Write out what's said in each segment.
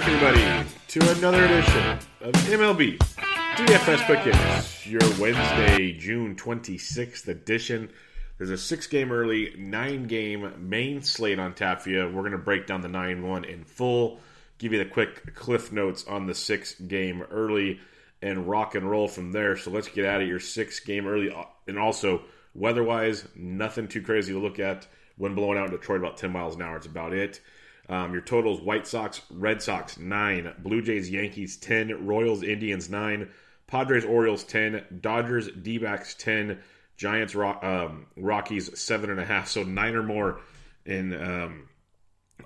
back, everybody, to another edition of MLB DFS Hits, your Wednesday, June 26th edition. There's a six game early, nine game main slate on tap. We're going to break down the 9 1 in full, give you the quick cliff notes on the six game early, and rock and roll from there. So let's get out of your six game early. And also, weather wise, nothing too crazy to look at. Wind blowing out in Detroit about 10 miles an hour. It's about it. Um, your totals White Sox, Red Sox, 9. Blue Jays, Yankees, 10. Royals, Indians, 9. Padres, Orioles, 10. Dodgers, D backs, 10. Giants, um, Rockies, 7.5. So 9 or more in um,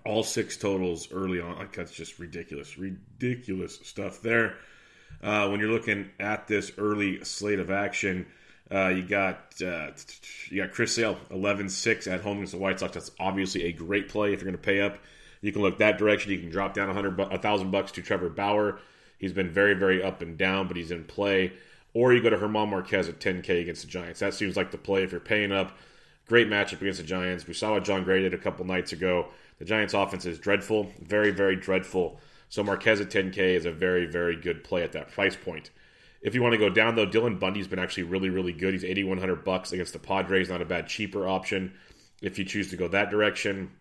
all six totals early on. Like, that's just ridiculous. Ridiculous stuff there. Uh, when you're looking at this early slate of action, uh, you got uh, you got Chris Sale, 11-6 at home against the White Sox. That's obviously a great play if you're going to pay up. You can look that direction. You can drop down a hundred, a thousand bucks to Trevor Bauer. He's been very, very up and down, but he's in play. Or you go to German Marquez at 10K against the Giants. That seems like the play if you're paying up. Great matchup against the Giants. We saw what Jon Gray did a couple nights ago. The Giants' offense is dreadful, very, very dreadful. So Marquez at 10K is a very, very good play at that price point. If you want to go down though, Dylan Bundy's been actually really, really good. He's 8100 bucks against the Padres, not a bad cheaper option if you choose to go that direction.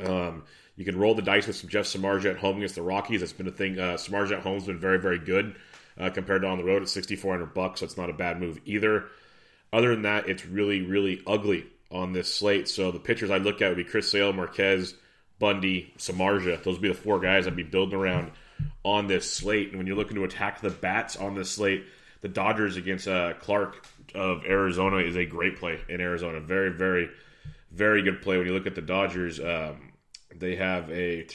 Um, you can roll the dice with some Jeff Samardzija at home against the Rockies. That's been a thing. Uh, Samardzija at home's been very, very good uh, compared to on the road at 6400 bucks. So it's not a bad move either. Other than that, it's really, really ugly on this slate. So the pitchers I look at would be Chris Sale, Marquez, Bundy, Samardzija. Those would be the four guys I'd be building around on this slate. And when you're looking to attack the bats on this slate, the Dodgers against uh, Clarke of Arizona is a great play in Arizona. Very, very, very good play. When you look at the Dodgers, um, they have a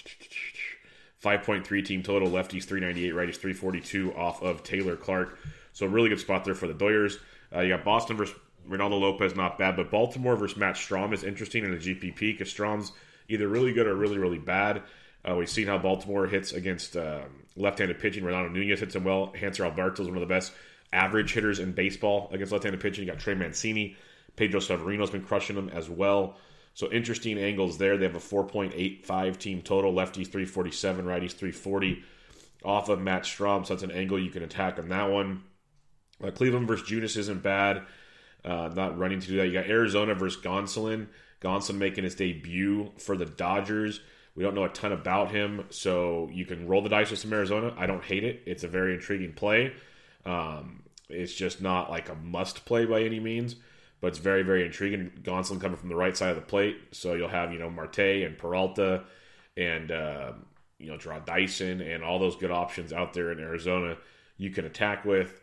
5.3 team total. Lefties 398, righties 342 off of Taylor Clarke. So really good spot there for the Doyers. Uh, you got Boston versus Reynaldo Lopez, not bad, but Baltimore versus Matt Strahm is interesting in the GPP because Strahm's either really good or really, really bad. Uh, we've seen how Baltimore hits against uh, left-handed pitching. Renato Nunez hits him well. Hanser Alberto is one of the best average hitters in baseball against left-handed pitching. You got Trey Mancini. Pedro Severino's been crushing them as well. So interesting angles there. They have a 4.85 team total. Lefties 347, righties 340 off of Matt Strahm. So that's an angle you can attack on that one. Uh, Cleveland versus Junis isn't bad. Uh, not running to do that. You got Arizona versus Gonsolin. Gonsolin making his debut for the Dodgers. We don't know a ton about him, so you can roll the dice with some Arizona. I don't hate it. It's a very intriguing play. Um, it's just not like a must play by any means but it's very, very intriguing. Gonsolin coming from the right side of the plate, so you'll have you know Marte and Peralta and uh, you know Jarrod Dyson and all those good options out there in Arizona you can attack with.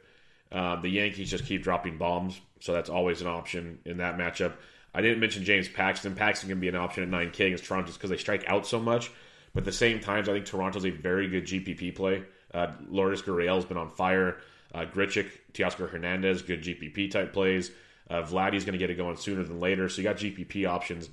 Uh, the Yankees just keep dropping bombs, so that's always an option in that matchup. I didn't mention James Paxton. Paxton can be an option at 9K against Toronto because they strike out so much. But at the same time, I think Toronto's a very good GPP play. Uh, Lourdes Gurriel's been on fire. Uh, Grichuk, Teoscar Hernandez, good GPP type plays. Uh, Vladdy's going to get it going sooner than later. So you got GPP options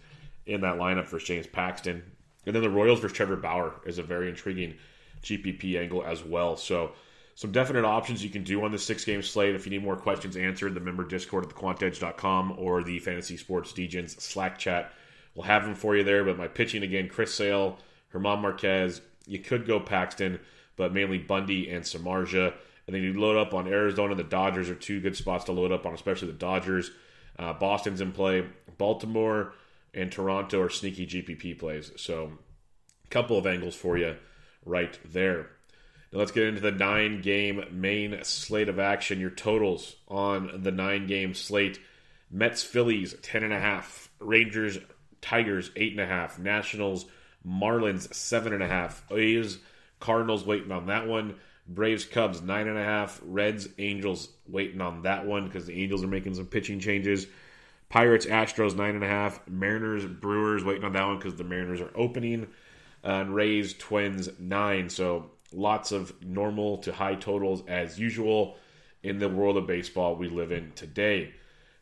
in that lineup for James Paxton. And then the Royals versus Trevor Bauer is a very intriguing GPP angle as well. So some definite options you can do on the six game slate. If you need more questions answered, the member Discord at thequantedge.com or the Fantasy Sports Degens Slack chat. We'll have them for you there. But my pitching again, Chris Sale, German Marquez. You could go Paxton, but mainly Bundy and Samardzija. And then you load up on Arizona. The Dodgers are two good spots to load up on, especially the Dodgers. Uh, Boston's in play. Baltimore and Toronto are sneaky GPP plays. So, a couple of angles for you right there. Now let's get into the nine game main slate of action. Your totals on the nine game slate Mets, Phillies, 10.5. Rangers, Tigers, 8.5. Nationals, Marlins, 7.5. A's, Cardinals waiting on that one. Braves, Cubs, nine and a half. Reds, Angels, waiting on that one because the Angels are making some pitching changes. Pirates, Astros, nine and a half. Mariners, Brewers, waiting on that one because the Mariners are opening. And Rays, Twins, nine. So lots of normal to high totals as usual in the world of baseball we live in today.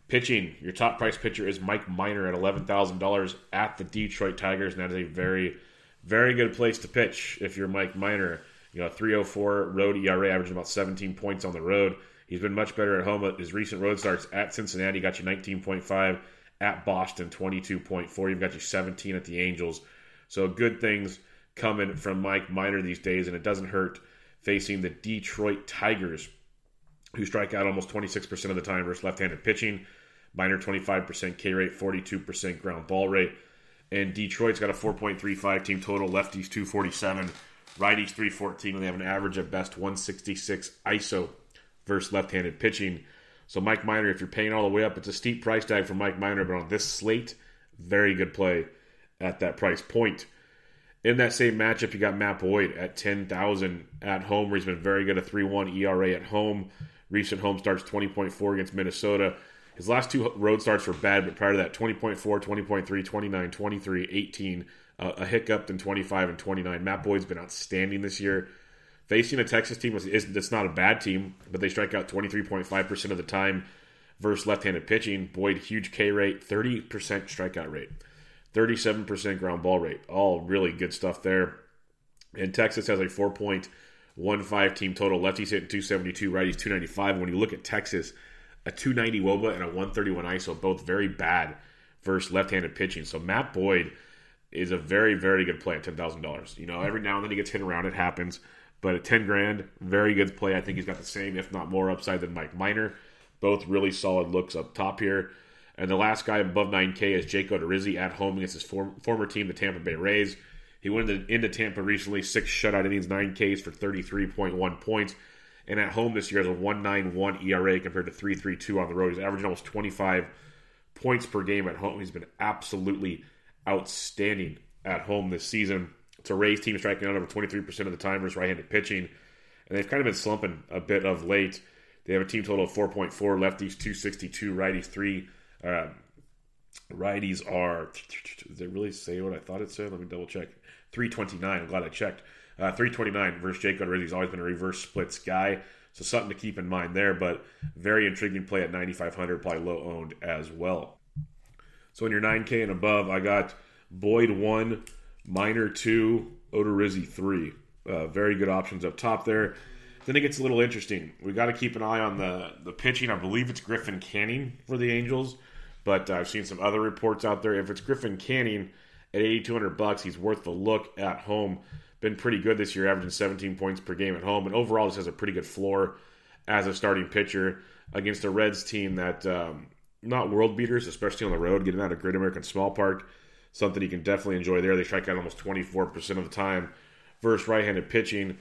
Pitching, your top price pitcher is Mike Minor at $11,000 at the Detroit Tigers, and that is a very, very good place to pitch if you're Mike Minor. You know, 304 road ERA, averaging about 17 points on the road. He's been much better at home. His recent road starts at Cincinnati got you 19.5, at Boston 22.4. You've got you 17 at the Angels. So good things coming from Mike Minor these days, and it doesn't hurt facing the Detroit Tigers, who strike out almost 26% of the time versus left handed pitching. Minor 25% K rate, 42% ground ball rate. And Detroit's got a 4.35 team total, lefties 247, righties 314, and they have an average at best 166 ISO versus left handed pitching. So Mike Minor, if you're paying all the way up, it's a steep price tag for Mike Minor, but on this slate, very good play at that price point. In that same matchup, you got Matt Boyd at 10,000 at home, where he's been very good, a 3 1 ERA at home. Recent home starts 20.4 against Minnesota. His last two road starts were bad, but prior to that, 20.4, 20.3, 29, 23, 18, uh, a hiccup, then 25 and 29. Matt Boyd's been outstanding this year. Facing a Texas team, it's not a bad team, but they strike out 23.5% of the time versus left handed pitching. Boyd, huge K rate, 30% strikeout rate. 37% ground ball rate. All really good stuff there. And Texas has a 4.15 team total. Lefties hitting 272, righties 295. When you look at Texas, a 290 Woba and a 131 ISO, both very bad versus left-handed pitching. So Matt Boyd is a very, very good play at ten thousand dollars. You know, every now and then he gets hit around, it happens. But at ten grand, very good play. I think he's got the same, if not more, upside than Mike Minor. Both really solid looks up top here. And the last guy above 9K is Jake Odorizzi at home against his form, former team, the Tampa Bay Rays. He went into, into Tampa recently, six shutout innings, nine Ks for 33.1 points. And at home this year has a 191 ERA compared to 332 on the road. He's averaging almost 25 points per game at home. He's been absolutely outstanding at home this season. It's a Rays team striking out over 23% of the time versus right handed pitching. And they've kind of been slumping a bit of late. They have a team total of 4.4, lefties 262, righties 3 uh, righties are. Does it really say what I thought it said? Let me double check. 329. I'm glad I checked. Uh, 329 versus Jake Odorizzi. He's always been a reverse splits guy. So something to keep in mind there, but very intriguing play at 9,500, probably low owned as well. So in your 9K and above, I got Boyd 1, Minor 2, Odorizzi 3. Uh, very good options up top there. Then it gets a little interesting. We got to keep an eye on the, the pitching. I believe it's Griffin Canning for the Angels. But I've seen some other reports out there. If it's Griffin Canning at 8200 bucks, he's worth the look at home. Been pretty good this year, averaging 17 points per game at home, and overall just has a pretty good floor as a starting pitcher against a Reds team that um, not world beaters, especially on the road, getting out of Great American Small Park. Something you can definitely enjoy there. They strike out almost 24% of the time versus right-handed pitching,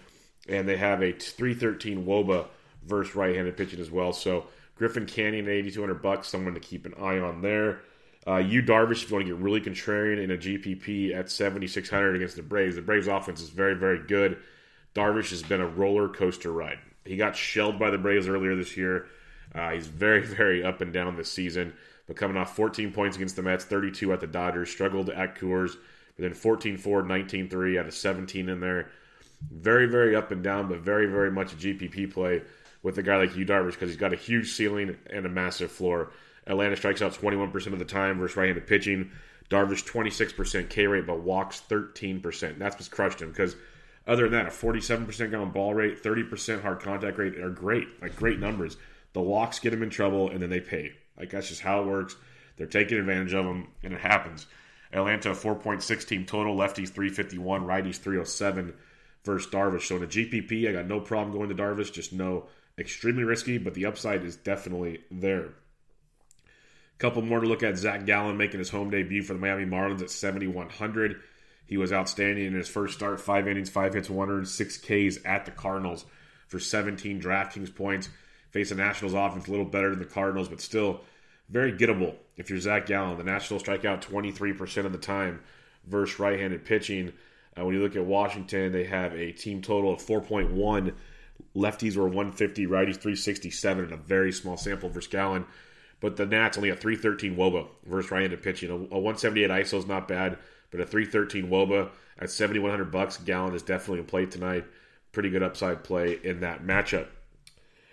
and they have a 313 WOBA versus right-handed pitching as well. So Griffin Canning at 8,200 bucks, someone to keep an eye on there. Uh, Yu Darvish, if you want to get really contrarian in a GPP at 7,600 against the Braves, the Braves offense is very, very good. Darvish has been a roller coaster ride. He got shelled by the Braves earlier this year. Uh, he's very, very up and down this season, but coming off 14 points against the Mets, 32 at the Dodgers, struggled at Coors, but then 14 4, 19 3, had a 17 in there. Very, very up and down, but very, very much a GPP play with a guy like Yu Darvish because he's got a huge ceiling and a massive floor. Atlanta strikes out 21% of the time versus right-handed pitching. Darvish 26% K rate, but walks 13%. That's what's crushed him because other than that, a 47% ground ball rate, 30% hard contact rate are great, like great numbers. The locks get them in trouble, and then they pay. Like that's just how it works. They're taking advantage of them, and it happens. Atlanta 4.6 team total, lefties 351, righties 307 versus Darvish. So in a GPP, I got no problem going to Darvish. Just no, extremely risky, but the upside is definitely there. Couple more to look at. Zach Gallen making his home debut for the Miami Marlins at 7,100. He was outstanding in his first start, five innings, five hits, 106 Ks at the Cardinals for 17 DraftKings points. Face the Nationals offense a little better than the Cardinals, but still very gettable if you're Zach Gallen. The Nationals strike out 23% of the time versus right-handed pitching. Uh, when you look at Washington, they have a team total of 4.1 Lefties were 150, righties 367 in a very small sample versus Gallen. But the Nats only a 313 Woba versus right-handed pitching. A, a 178 ISO is not bad, but a 313 Woba at 7100 bucks. Gallen is definitely a play tonight. Pretty good upside play in that matchup.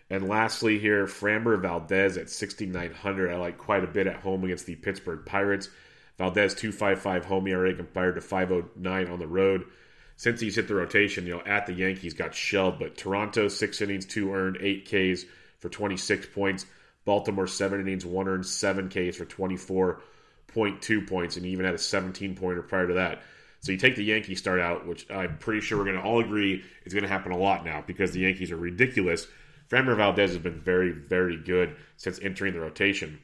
And lastly, here Framber Valdez at 6900. I like quite a bit at home against the Pittsburgh Pirates. Valdez 255 home ERA compared to 509 on the road since he's hit the rotation, you know, at the Yankees got shelled. But Toronto, six innings, two earned, eight Ks for 26 points. Baltimore, seven innings, one earned, seven Ks for 24.2 points, and he even had a 17 pointer prior to that. So you take the Yankees start out, which I'm pretty sure we're going to all agree is going to happen a lot now because the Yankees are ridiculous. Framber Valdez has been very, very good since entering the rotation.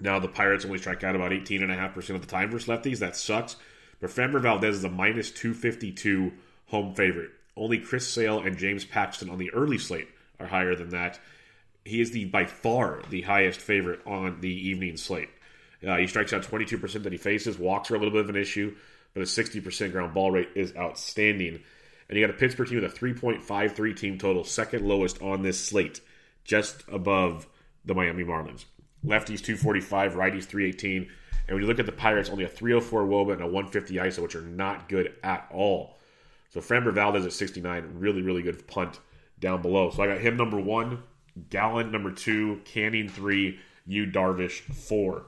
Now the Pirates only strike out about 18.5% of the time versus lefties. That sucks. But Framber Valdez is a minus 252 home favorite. Only Chris Sale and James Paxton on the early slate are higher than that. He is the by far the highest favorite on the evening slate. Uh, he strikes out 22% that he faces. Walks are a little bit of an issue, but a 60% ground ball rate is outstanding. And you got a Pittsburgh team with a 3.53 team total, second lowest on this slate, just above the Miami Marlins. Lefties 245, righties 318. And when you look at the Pirates, only a 304 Woba and a 150 ISO, which are not good at all. So Framber Valdez at 69, really, really good punt down below. So I got him number one, Gallen number two, Canning three, Yu Darvish four.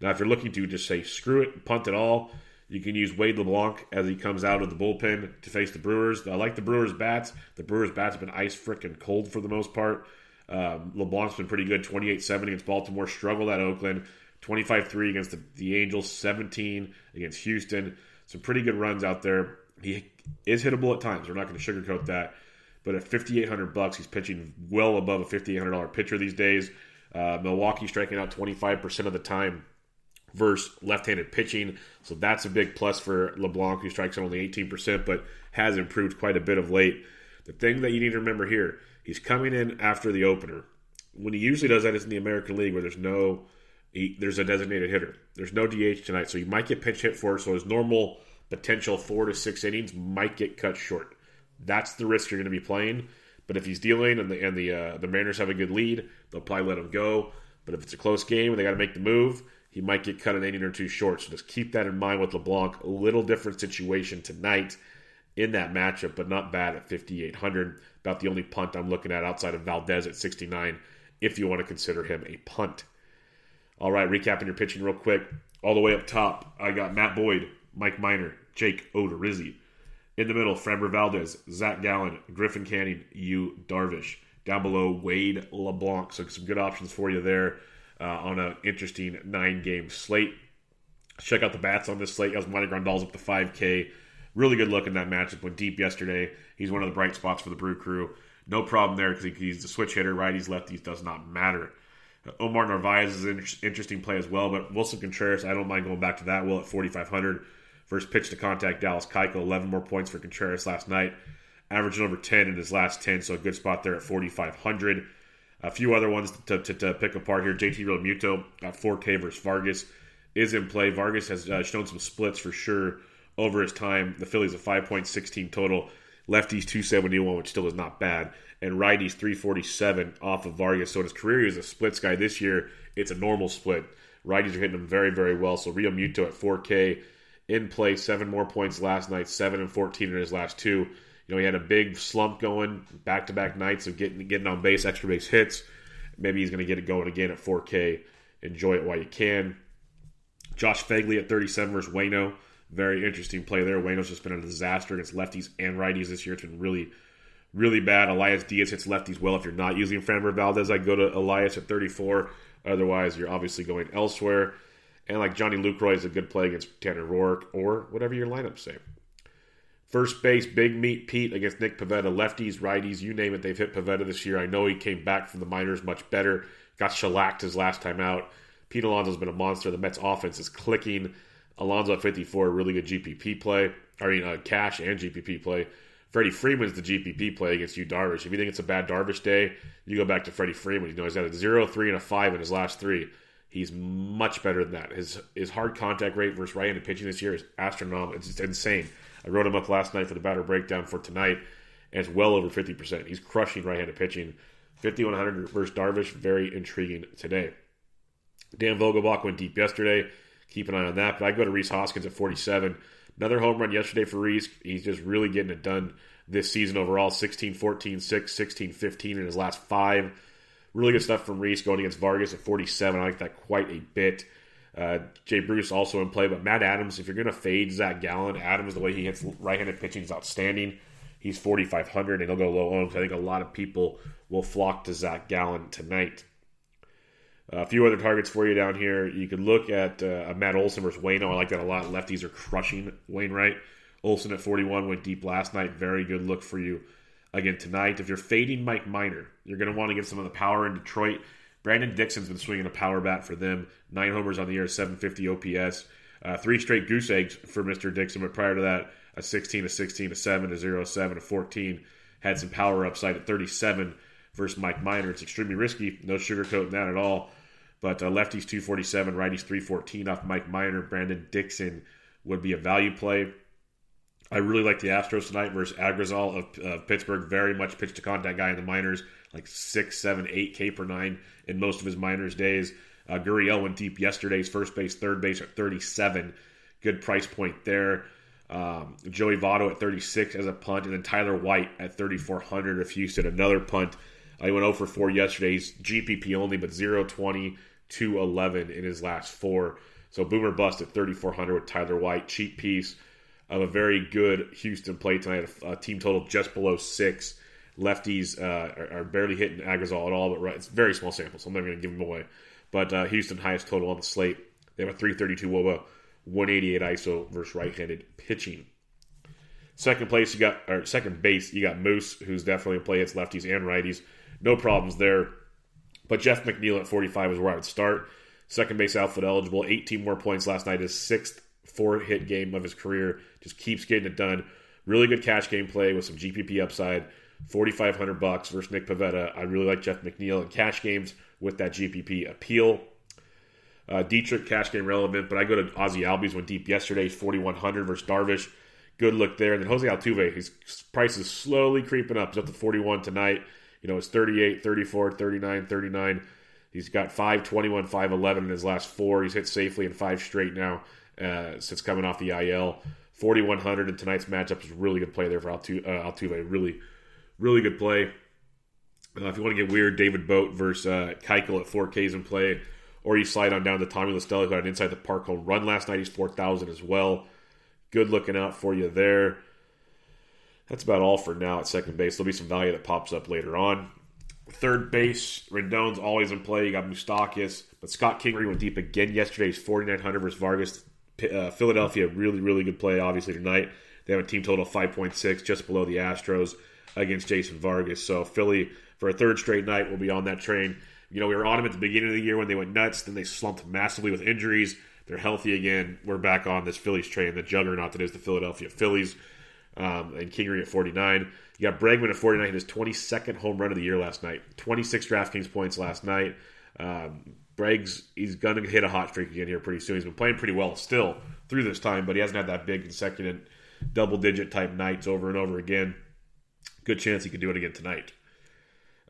Now, if you're looking to just say screw it, punt it all, you can use Wade LeBlanc as he comes out of the bullpen to face the Brewers. I like the Brewers bats. The Brewers bats have been ice freaking cold for the most part. Um, LeBlanc's been pretty good, 28-7 against Baltimore, struggled at Oakland, 25-3 against the, the Angels, 17 against Houston. Some pretty good runs out there. He is hittable at times. We're not going to sugarcoat that. But at 5800 bucks, he's pitching well above a $5,800 pitcher these days. Uh, Milwaukee striking out 25% of the time versus left-handed pitching. So that's a big plus for LeBlanc, who strikes out only 18%, but has improved quite a bit of late. The thing that you need to remember here, he's coming in after the opener. When he usually does that is in the American League, where there's no he, there's a designated hitter. There's no DH tonight, so he might get pinch hit for. So his normal potential four to six innings might get cut short. That's the risk you're going to be playing. But if he's dealing and the and the uh, the Mariners have a good lead, they'll probably let him go. But if it's a close game and they got to make the move, he might get cut an inning or two short. So just keep that in mind with LeBlanc. A little different situation tonight in that matchup, but not bad at 5,800. About the only punt I'm looking at outside of Valdez at 69, if you want to consider him a punt. All right, recapping your pitching real quick. All the way up top, I got Matt Boyd, Mike Minor, Jake Odorizzi. In the middle, Framber Valdez, Zach Gallen, Griffin Canning, Yu Darvish. Down below, Wade LeBlanc. So some good options for you there uh, on an interesting nine game slate. Check out the bats on this slate. Yasmani Grandal's up to 5K. Really good look in that matchup. Went deep yesterday. He's one of the bright spots for the Brew Crew. No problem there because he's the switch hitter. Righties, lefties does not matter. Omar Narvaez is an interesting play as well, but Willson Contreras, I don't mind going back to that. Will at 4,500. First pitch to contact Dallas Keuchel, 11 more points for Contreras last night. Averaging over 10 in his last 10, so a good spot there at 4,500. A few other ones to, to, to pick apart here. JT Realmuto at 4K versus Vargas is in play. Vargas has uh, shown some splits for sure over his time. The Phillies a 5.16 total. Lefties 271, which still is not bad. And righties 347 off of Vargas. So in his career, he was a splits guy. This year, it's a normal split. Righties are hitting him very, very well. So Realmuto at 4K in play, seven more points last night, seven and 14 in his last two. Know, he had a big slump going, back to back nights of getting getting on base, extra base hits. Maybe he's going to get it going again at 4K. Enjoy it while you can. Josh Phegley at 37 versus Wayno. Very interesting play there. Wayno's just been a disaster against lefties and righties this year. It's been really, really bad. Elias Diaz hits lefties well. If you're not using Framber Valdez, I go to Elias at 34. Otherwise, you're obviously going elsewhere. And like Johnny Lucroy is a good play against Tanner Roark or whatever your lineups say. First base, Big Meat Pete against Nick Pivetta. Lefties, righties, you name it, they've hit Pivetta this year. I know he came back from the minors much better. Got shellacked his last time out. Pete Alonso's been a monster. The Mets offense is clicking. Alonso at 54, really good GPP play. I mean, uh, cash and GPP play. Freddie Freeman's the GPP play against Yu, Darvish. If you think it's a bad Darvish day, you go back to Freddie Freeman. You know, he's had a 0, 3, and a 5 in his last three. He's much better than that. His his hard contact rate versus right-handed pitching this year is astronomical. It's, it's insane. I wrote him up last night for the batter breakdown for tonight, and it's well over 50%. He's crushing right-handed pitching. 5100 versus Darvish, very intriguing today. Dan Vogelbach went deep yesterday. Keep an eye on that. But I go to Rhys Hoskins at 47. Another home run yesterday for Rhys. He's just really getting it done this season overall. 16 14 6, 16 15 in his last five. Really good stuff from Rhys going against Vargas at 47. I like that quite a bit. Uh, Jay Bruce also in play, but Matt Adams, if you're going to fade Zach Gallen, Adams, the way he hits right handed pitching is outstanding. He's 4,500 and he'll go low owned. I think a lot of people will flock to Zach Gallen tonight. a few other targets for you down here. You could look at uh, Matt Olson versus Wayno. I like that a lot. Lefties are crushing Wainwright. Olson at 41 went deep last night. Very good look for you again tonight. If you're fading Mike Minor, you're going to want to get some of the power in Detroit. Brandon Dixon's been swinging a power bat for them. Nine homers on the year, 750 OPS. Uh, three straight goose eggs for Mr. Dixon, but prior to that, a 16, a 16, a 7, a 0, a 7, a 14. Had some power upside at 37 versus Mike Minor. It's extremely risky. No sugarcoating that at all. But uh, lefties 247, righties 314 off Mike Minor. Brandon Dixon would be a value play. I really like the Astros tonight versus Agrazal of, of Pittsburgh. Very much pitch to contact guy in the minors, like six, seven, eight K per nine in most of his minors days. Uh, Gurriel went deep yesterday's first base, third base at 37. Good price point there. Um, Joey Votto at 36 as a punt, and then Tyler White at 3,400 if Houston another punt. I went 0 for 4 yesterday. He's GPP only, but 0 20, 2 11 in his last four. So boomer bust at 3,400 with Tyler White. Cheap piece of a very good Houston play tonight. A, team total just below six. Lefties uh, are, are, barely hitting Agrazal at all, but right, it's very small sample, so I'm not going to give them away. But uh, Houston highest total on the slate. They have a 332 WOBA, 188 ISO versus right-handed pitching. Second place, you got or second base, you got Moose, who's definitely a play. It's lefties and righties, no problems there. But Jeff McNeil at 45 is where I would start. Second base outfield eligible, 18 more points last night. His sixth four hit game of his career. Just keeps getting it done. Really good cash game play with some GPP upside. 4500 bucks versus Nick Pivetta. I really like Jeff McNeil in cash games with that GPP appeal. Uh, Dietrich cash game relevant, but I go to Ozzie Albies went deep yesterday, 4100 versus Darvish. Good look there. And then Jose Altuve, his price is slowly creeping up. He's up to 41 tonight. You know, it's 38, 34, 39, 39. He's got 521, 511 in his last four. He's hit safely in five straight now uh, since coming off the IL. 4,100 in tonight's matchup is really good play there for Altuve. Uh, Altuve. Really, really good play. Uh, if you want to get weird, David Boat versus uh, Keuchel at 4Ks in play. Or you slide on down to Tommy La Stella, who had an inside the park home run last night. He's 4,000 as well. Good looking out for you there. That's about all for now at second base. There'll be some value that pops up later on. Third base, Rendon's always in play. You got Moustakas, but Scott Kingery went deep again yesterday. He's 4,900 versus Vargas. Uh, Philadelphia, really, really good play, obviously, tonight. They have a team total of 5.6, just below the Astros against Jason Vargas. So Philly, for a third straight night, will be on that train. You know, we were on them at the beginning of the year when they went nuts. Then they slumped massively with injuries. They're healthy again. We're back on this Phillies train, the juggernaut that is the Philadelphia Phillies. Um, and Kingery at 49. You got Bregman at 49, his 22nd home run of the year last night. 26 DraftKings points last night. Um, Breg's he's going to hit a hot streak again here pretty soon. He's been playing pretty well still through this time, but he hasn't had that big consecutive double digit type nights over and over again. Good chance he could do it again tonight.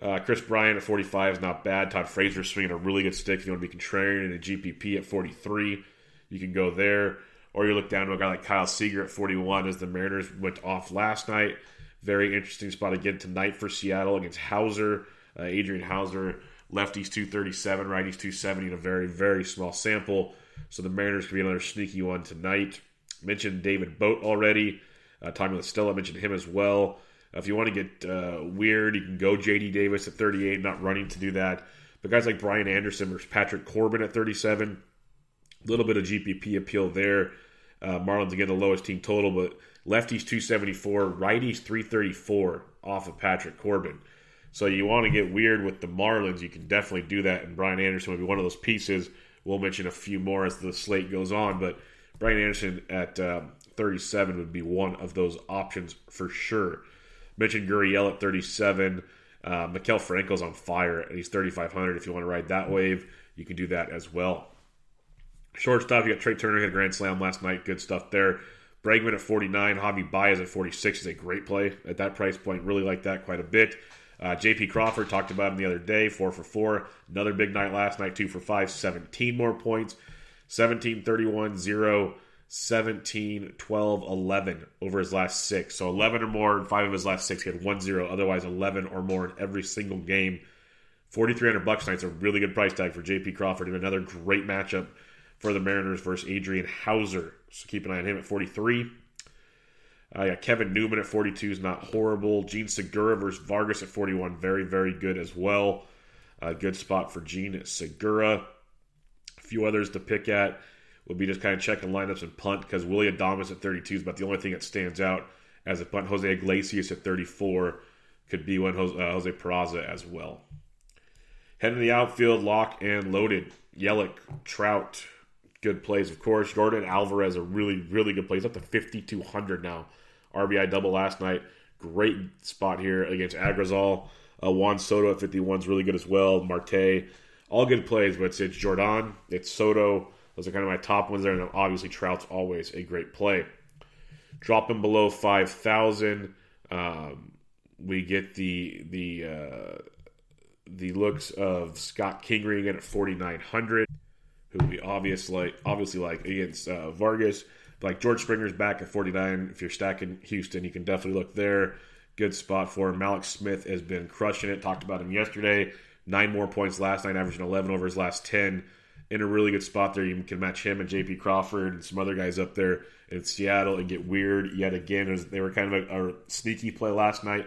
Uh, Kris Bryant at 45 is not bad. Todd Frazier swinging a really good stick. If you want to be contrarian in a GPP at 43, you can go there. Or you look down to a guy like Kyle Seager at 41 as the Mariners went off last night. Very interesting spot again tonight for Seattle against Houser. Uh, Adrian Houser, Lefties 237, righties 270 in a very, very small sample. So the Mariners could be another sneaky one tonight. Mentioned David Boat already. Uh, Tommy La Stella mentioned him as well. Uh, if you want to get uh, weird, you can go JD Davis at 38, not running to do that. But guys like Brian Anderson versus Patrick Corbin at 37, a little bit of GPP appeal there. Uh, Marlins again the lowest team total, but lefties 274, righties 334 off of Patrick Corbin. So you want to get weird with the Marlins, you can definitely do that. And Brian Anderson would be one of those pieces. We'll mention a few more as the slate goes on, but Brian Anderson at um, 37 would be one of those options for sure. Mentioned Gurriel at 37. Uh, Maikel Franco's on fire, and he's 3,500. If you want to ride that wave, you can do that as well. Shortstop, you got Trea Turner hit a grand slam last night. Good stuff there. Bregman at 49. Javi Baez at 46 is a great play at that price point. Really like that quite a bit. Uh, JP Crawford talked about him the other day, four for four. Another big night last night, two for five, 17 more points. 17, 31, 0, 17, 12, 11 over his last six. So 11 or more in five of his last six. He had 1 0, otherwise 11 or more in every single game. 4,300 bucks tonight's a really good price tag for JP Crawford and another great matchup for the Mariners versus Adrian Houser. So keep an eye on him at 43. Uh, Kevin Newman at 42 is not horrible. Jean Segura versus Vargas at 41, very, very good as well. A good spot for Jean Segura. A few others to pick at will be just kind of checking lineups and punt because Willy Adames at 32 is about the only thing that stands out as a punt. Jose Iglesias at 34 could be one Jose, uh, Jose Peraza as well. Heading to the outfield, lock and loaded. Yelich, Trout, good plays, of course. Yordan Alvarez, a really, really good play. He's up to 5,200 now. RBI double last night. Great spot here against Agrazal. Uh, Juan Soto at 51 is really good as well. Marte, all good plays, but it's, it's Jordan, it's Soto. Those are kind of my top ones there, and obviously Trout's always a great play. Dropping below 5,000, um, we get the the uh, the looks of Scott Kingery again at 4,900, who we obviously obviously like against uh, Vargas. Like George Springer's back at 49. If you're stacking Houston, you can definitely look there. Good spot for him. Mallex Smith has been crushing it. Talked about him yesterday. Nine more points last night, averaging 11 over his last 10. In a really good spot there. You can match him and J.P. Crawford and some other guys up there in Seattle and get weird yet again. They were kind of a, a sneaky play last night.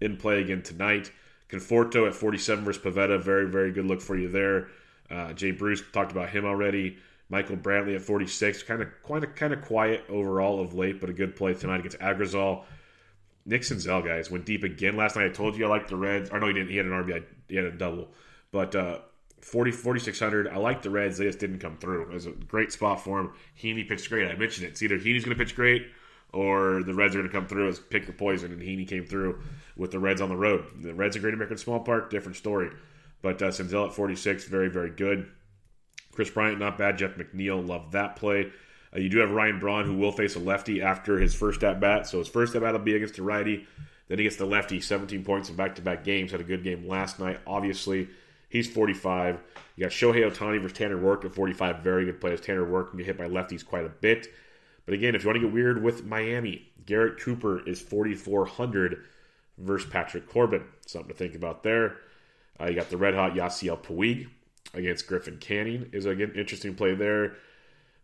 In play again tonight. Conforto at 47 versus Pivetta, Very, very good look for you there. Uh, Jay Bruce talked about him already. Michael Brantley at 46, kind of quite a, kind of quiet overall of late, but a good play tonight against Agrazal. Nick Senzel, guys, went deep again last night. I told you I liked the Reds. Or no, he didn't. He had an RBI. He had a double. But uh, 40, 4,600. I like the Reds. They just didn't come through. It was a great spot for him. Heaney pitched great. I mentioned it. It's either Heaney's going to pitch great or the Reds are going to come through as pick your poison. And Heaney came through with the Reds on the road. The Reds are Great American Small Park, different story. But uh, at 46, very, very good. Kris Bryant, not bad. Jeff McNeil, love that play. Uh, you do have Ryan Braun, who will face a lefty after his first at bat. So his first at bat will be against a righty. Then he gets the lefty, 17 points in back to back games. Had a good game last night. Obviously, he's 45. You got Shohei Ohtani versus Tanner Roark at 45. Very good players. Tanner Roark can get hit by lefties quite a bit. But again, if you want to get weird with Miami, Garrett Cooper is 4,400 versus Patrick Corbin. Something to think about there. Uh, you got the red hot Yasiel Puig against Griffin Canning is again interesting play there.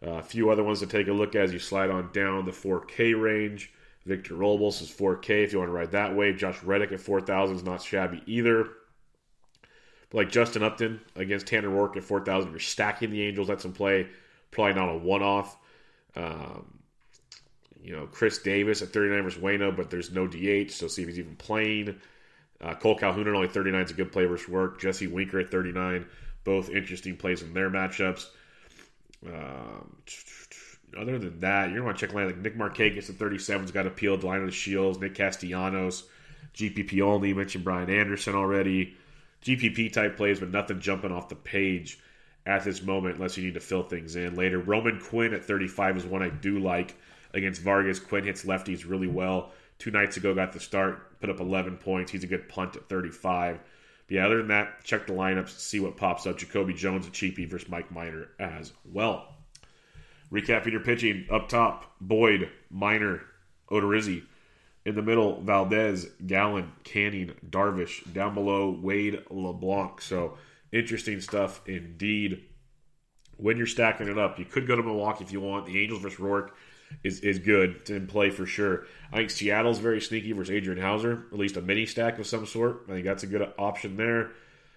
Uh, a few other ones to take a look at as you slide on down the 4K range. Victor Robles is 4K if you want to ride that way. Josh Reddick at 4,000 is not shabby either. But like Justin Upton against Tanner Roark at 4,000, you're stacking the Angels. That's in play. Probably not a one off. Um, you know, Chris Davis at 39 versus Wayno, but there's no DH, so see if he's even playing. Uh, Cole Calhoun at only 39 is a good play versus work. Jesse Winker at 39, both interesting plays in their matchups. Um, other than that, you're going to want to check line like Nick Markakis at 37's got appealed. The Shields, Nick Castellanos, GPP only. You mentioned Brian Anderson already. GPP type plays, but nothing jumping off the page at this moment unless you need to fill things in later. Roman Quinn at 35 is one I do like against Vargas. Quinn hits lefties really well. Two nights ago, got the start, put up 11 points. He's a good punt at 35. But yeah, other than that, check the lineups, see what pops up. Jacoby Jones at cheapie versus Mike Minor as well. Recapping your pitching up top: Boyd, Minor, Odorizzi. In the middle, Valdez, Gallen, Canning, Darvish. Down below, Wade, LeBlanc. So interesting stuff indeed. When you're stacking it up, you could go to Milwaukee if you want. The Angels versus Roark is, is good. It's in play for sure. I think Seattle's very sneaky versus Adrian Houser, at least a mini stack of some sort. I think that's a good option there.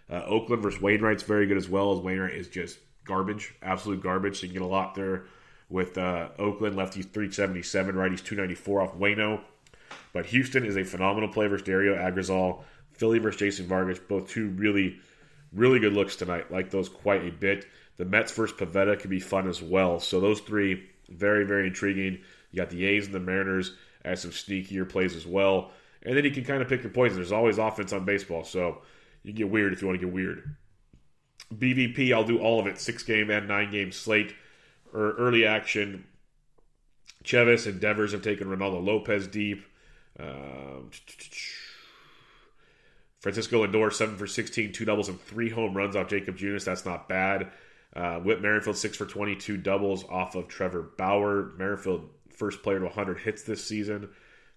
Uh, Oakland versus Wainwright's very good as well, as Wainwright is just garbage, absolute garbage. So you can get a lot there with uh, Oakland. Lefties 377, righties 294 off Wayno. But Houston is a phenomenal play versus Dario Agrazal. Philly versus Jason Vargas, both two really, really good looks tonight. Like those quite a bit. The Mets versus Pivetta could be fun as well. So those three very, very intriguing. You got the A's and the Mariners as some sneakier plays as well. And then you can kind of pick your poison. There's always offense on baseball, so you can get weird if you want to get weird. BVP, I'll do all of it. Six game and nine game slate or early action. Chevis and Devers have taken Reynaldo Lopez deep. Um, Francisco Lindor, 7 for 16, two doubles and three home runs off Jacob Junis. That's not bad. Uh, Whit Merrifield, 6 for 22 doubles off of Trevor Bauer. Merrifield, first player to 100 hits this season.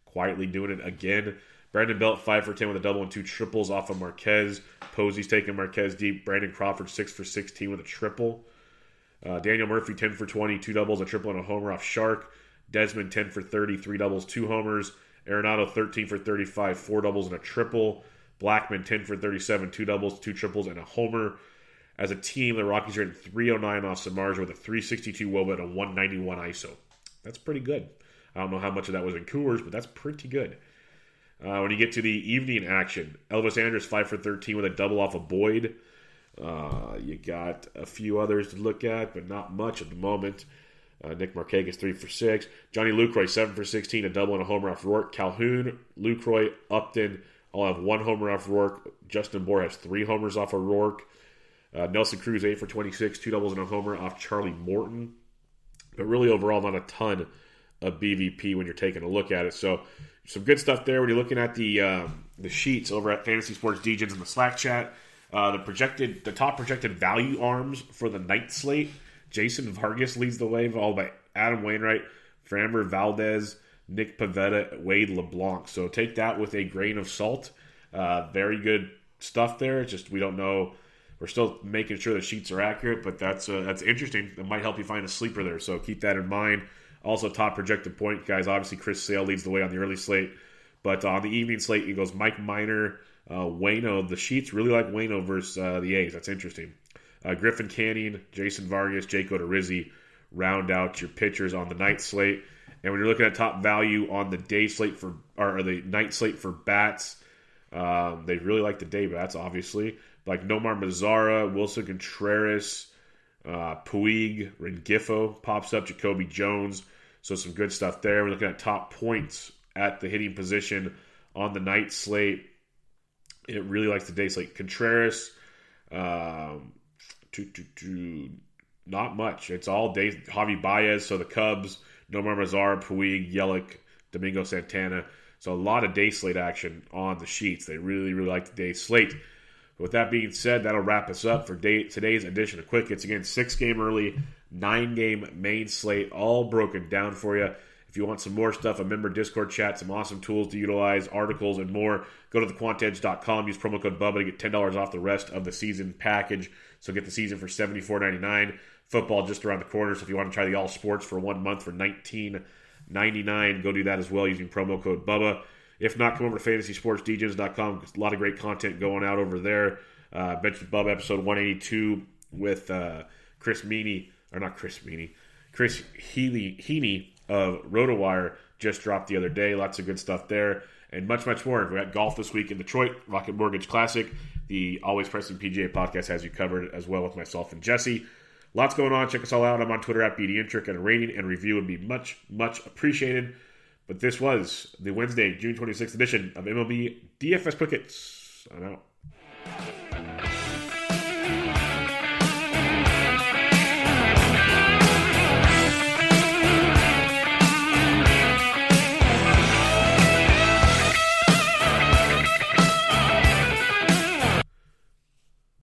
Quietly doing it again. Brandon Belt, 5 for 10 with a double and two triples off of Marquez. Posey's taking Marquez deep. Brandon Crawford, 6 for 16 with a triple. Uh, Daniel Murphy, 10 for 20, two doubles, a triple, and a homer off Shark. Desmond, 10 for 30, three doubles, two homers. Arenado, 13 for 35, four doubles, and a triple. Blackmon 10 for 37, two doubles, two triples, and a homer. As a team, the Rockies are at 309 off Samardzija with a 362 WOBA and a 191 ISO. That's pretty good. I don't know how much of that was in Coors, but that's pretty good. Uh, when you get to the evening action, Elvis Andrus 5 for 13 with a double off of Boyd. Uh, you got a few others to look at, but not much at the moment. Uh, Nick Markakis, 3 for 6. Johnny Lucroy, 7 for 16, a double and a homer off Roark. Calhoun, Lucroy, Upton all have one homer off Roark. Justin Bour has three homers off of Roark. Uh, Nelson Cruz, 8 for 26, two doubles and a homer off Charlie Morton. But really, overall, not a ton of BVP when you're taking a look at it. So, some good stuff there when you're looking at the um, the sheets over at Fantasy Sports DJs in the Slack chat. Uh, the projected, the top projected value arms for the night slate. Jason Vargas leads the way, followed by Adam Wainwright, Framber Valdez, Nick Pivetta, Wade LeBlanc. So take that with a grain of salt. Uh, very good stuff there. Just we don't know. We're still making sure the sheets are accurate, but that's uh, that's interesting. It might help you find a sleeper there. So keep that in mind. Also, top projected point guys. Obviously, Chris Sale leads the way on the early slate, but on the evening slate, he goes Mike Minor, uh, Wayno. The sheets really like Wayno versus uh, the A's. That's interesting. Uh, Griffin Canning, Jason Vargas, Jake Odorizzi round out your pitchers on the night slate. And when you're looking at top value on the day slate for or the night slate for bats, um, they really like the day bats, obviously. Like Nomar Mazara, Willson Contreras, uh, Puig, Rengifo pops up, Jacoby Jones. So some good stuff there. We're looking at top points at the hitting position on the night slate. It really likes the day slate. Contreras, um, not much. It's all day. Javi Baez, so the Cubs, Nomar Mazara, Puig, Yelich, Domingo Santana. So a lot of day slate action on the sheets. They really, really like the day slate. But with that being said, that'll wrap us up for day, today's edition of Quick Hits. Again, six game early, nine game main slate, all broken down for you. If you want some more stuff, a member Discord chat, some awesome tools to utilize, articles, and more, go to thequantedge.com. Use promo code BUBBA to get $10 off the rest of the season package. So get the season for $74.99. Football just around the corner. So if you want to try the all sports for one month for $19.99, go do that as well using promo code BUBBA. If not, come over to fantasysportsdjs.com. A lot of great content going out over there. Uh, Bench with Bub episode 182 with uh, Chris Meaney, or not Chris Meaney, Chris Healy, Heaney of RotoWire just dropped the other day. Lots of good stuff there. And much, much more. We got golf this week in Detroit, Rocket Mortgage Classic. The Always Pressing PGA podcast has you covered as well with myself and Jesse. Lots going on. Check us all out. I'm on Twitter at BDintric, and a rating and review would be much, much appreciated. But this was the Wednesday, June 26th edition of MLB DFS Quick Hits. I'm out.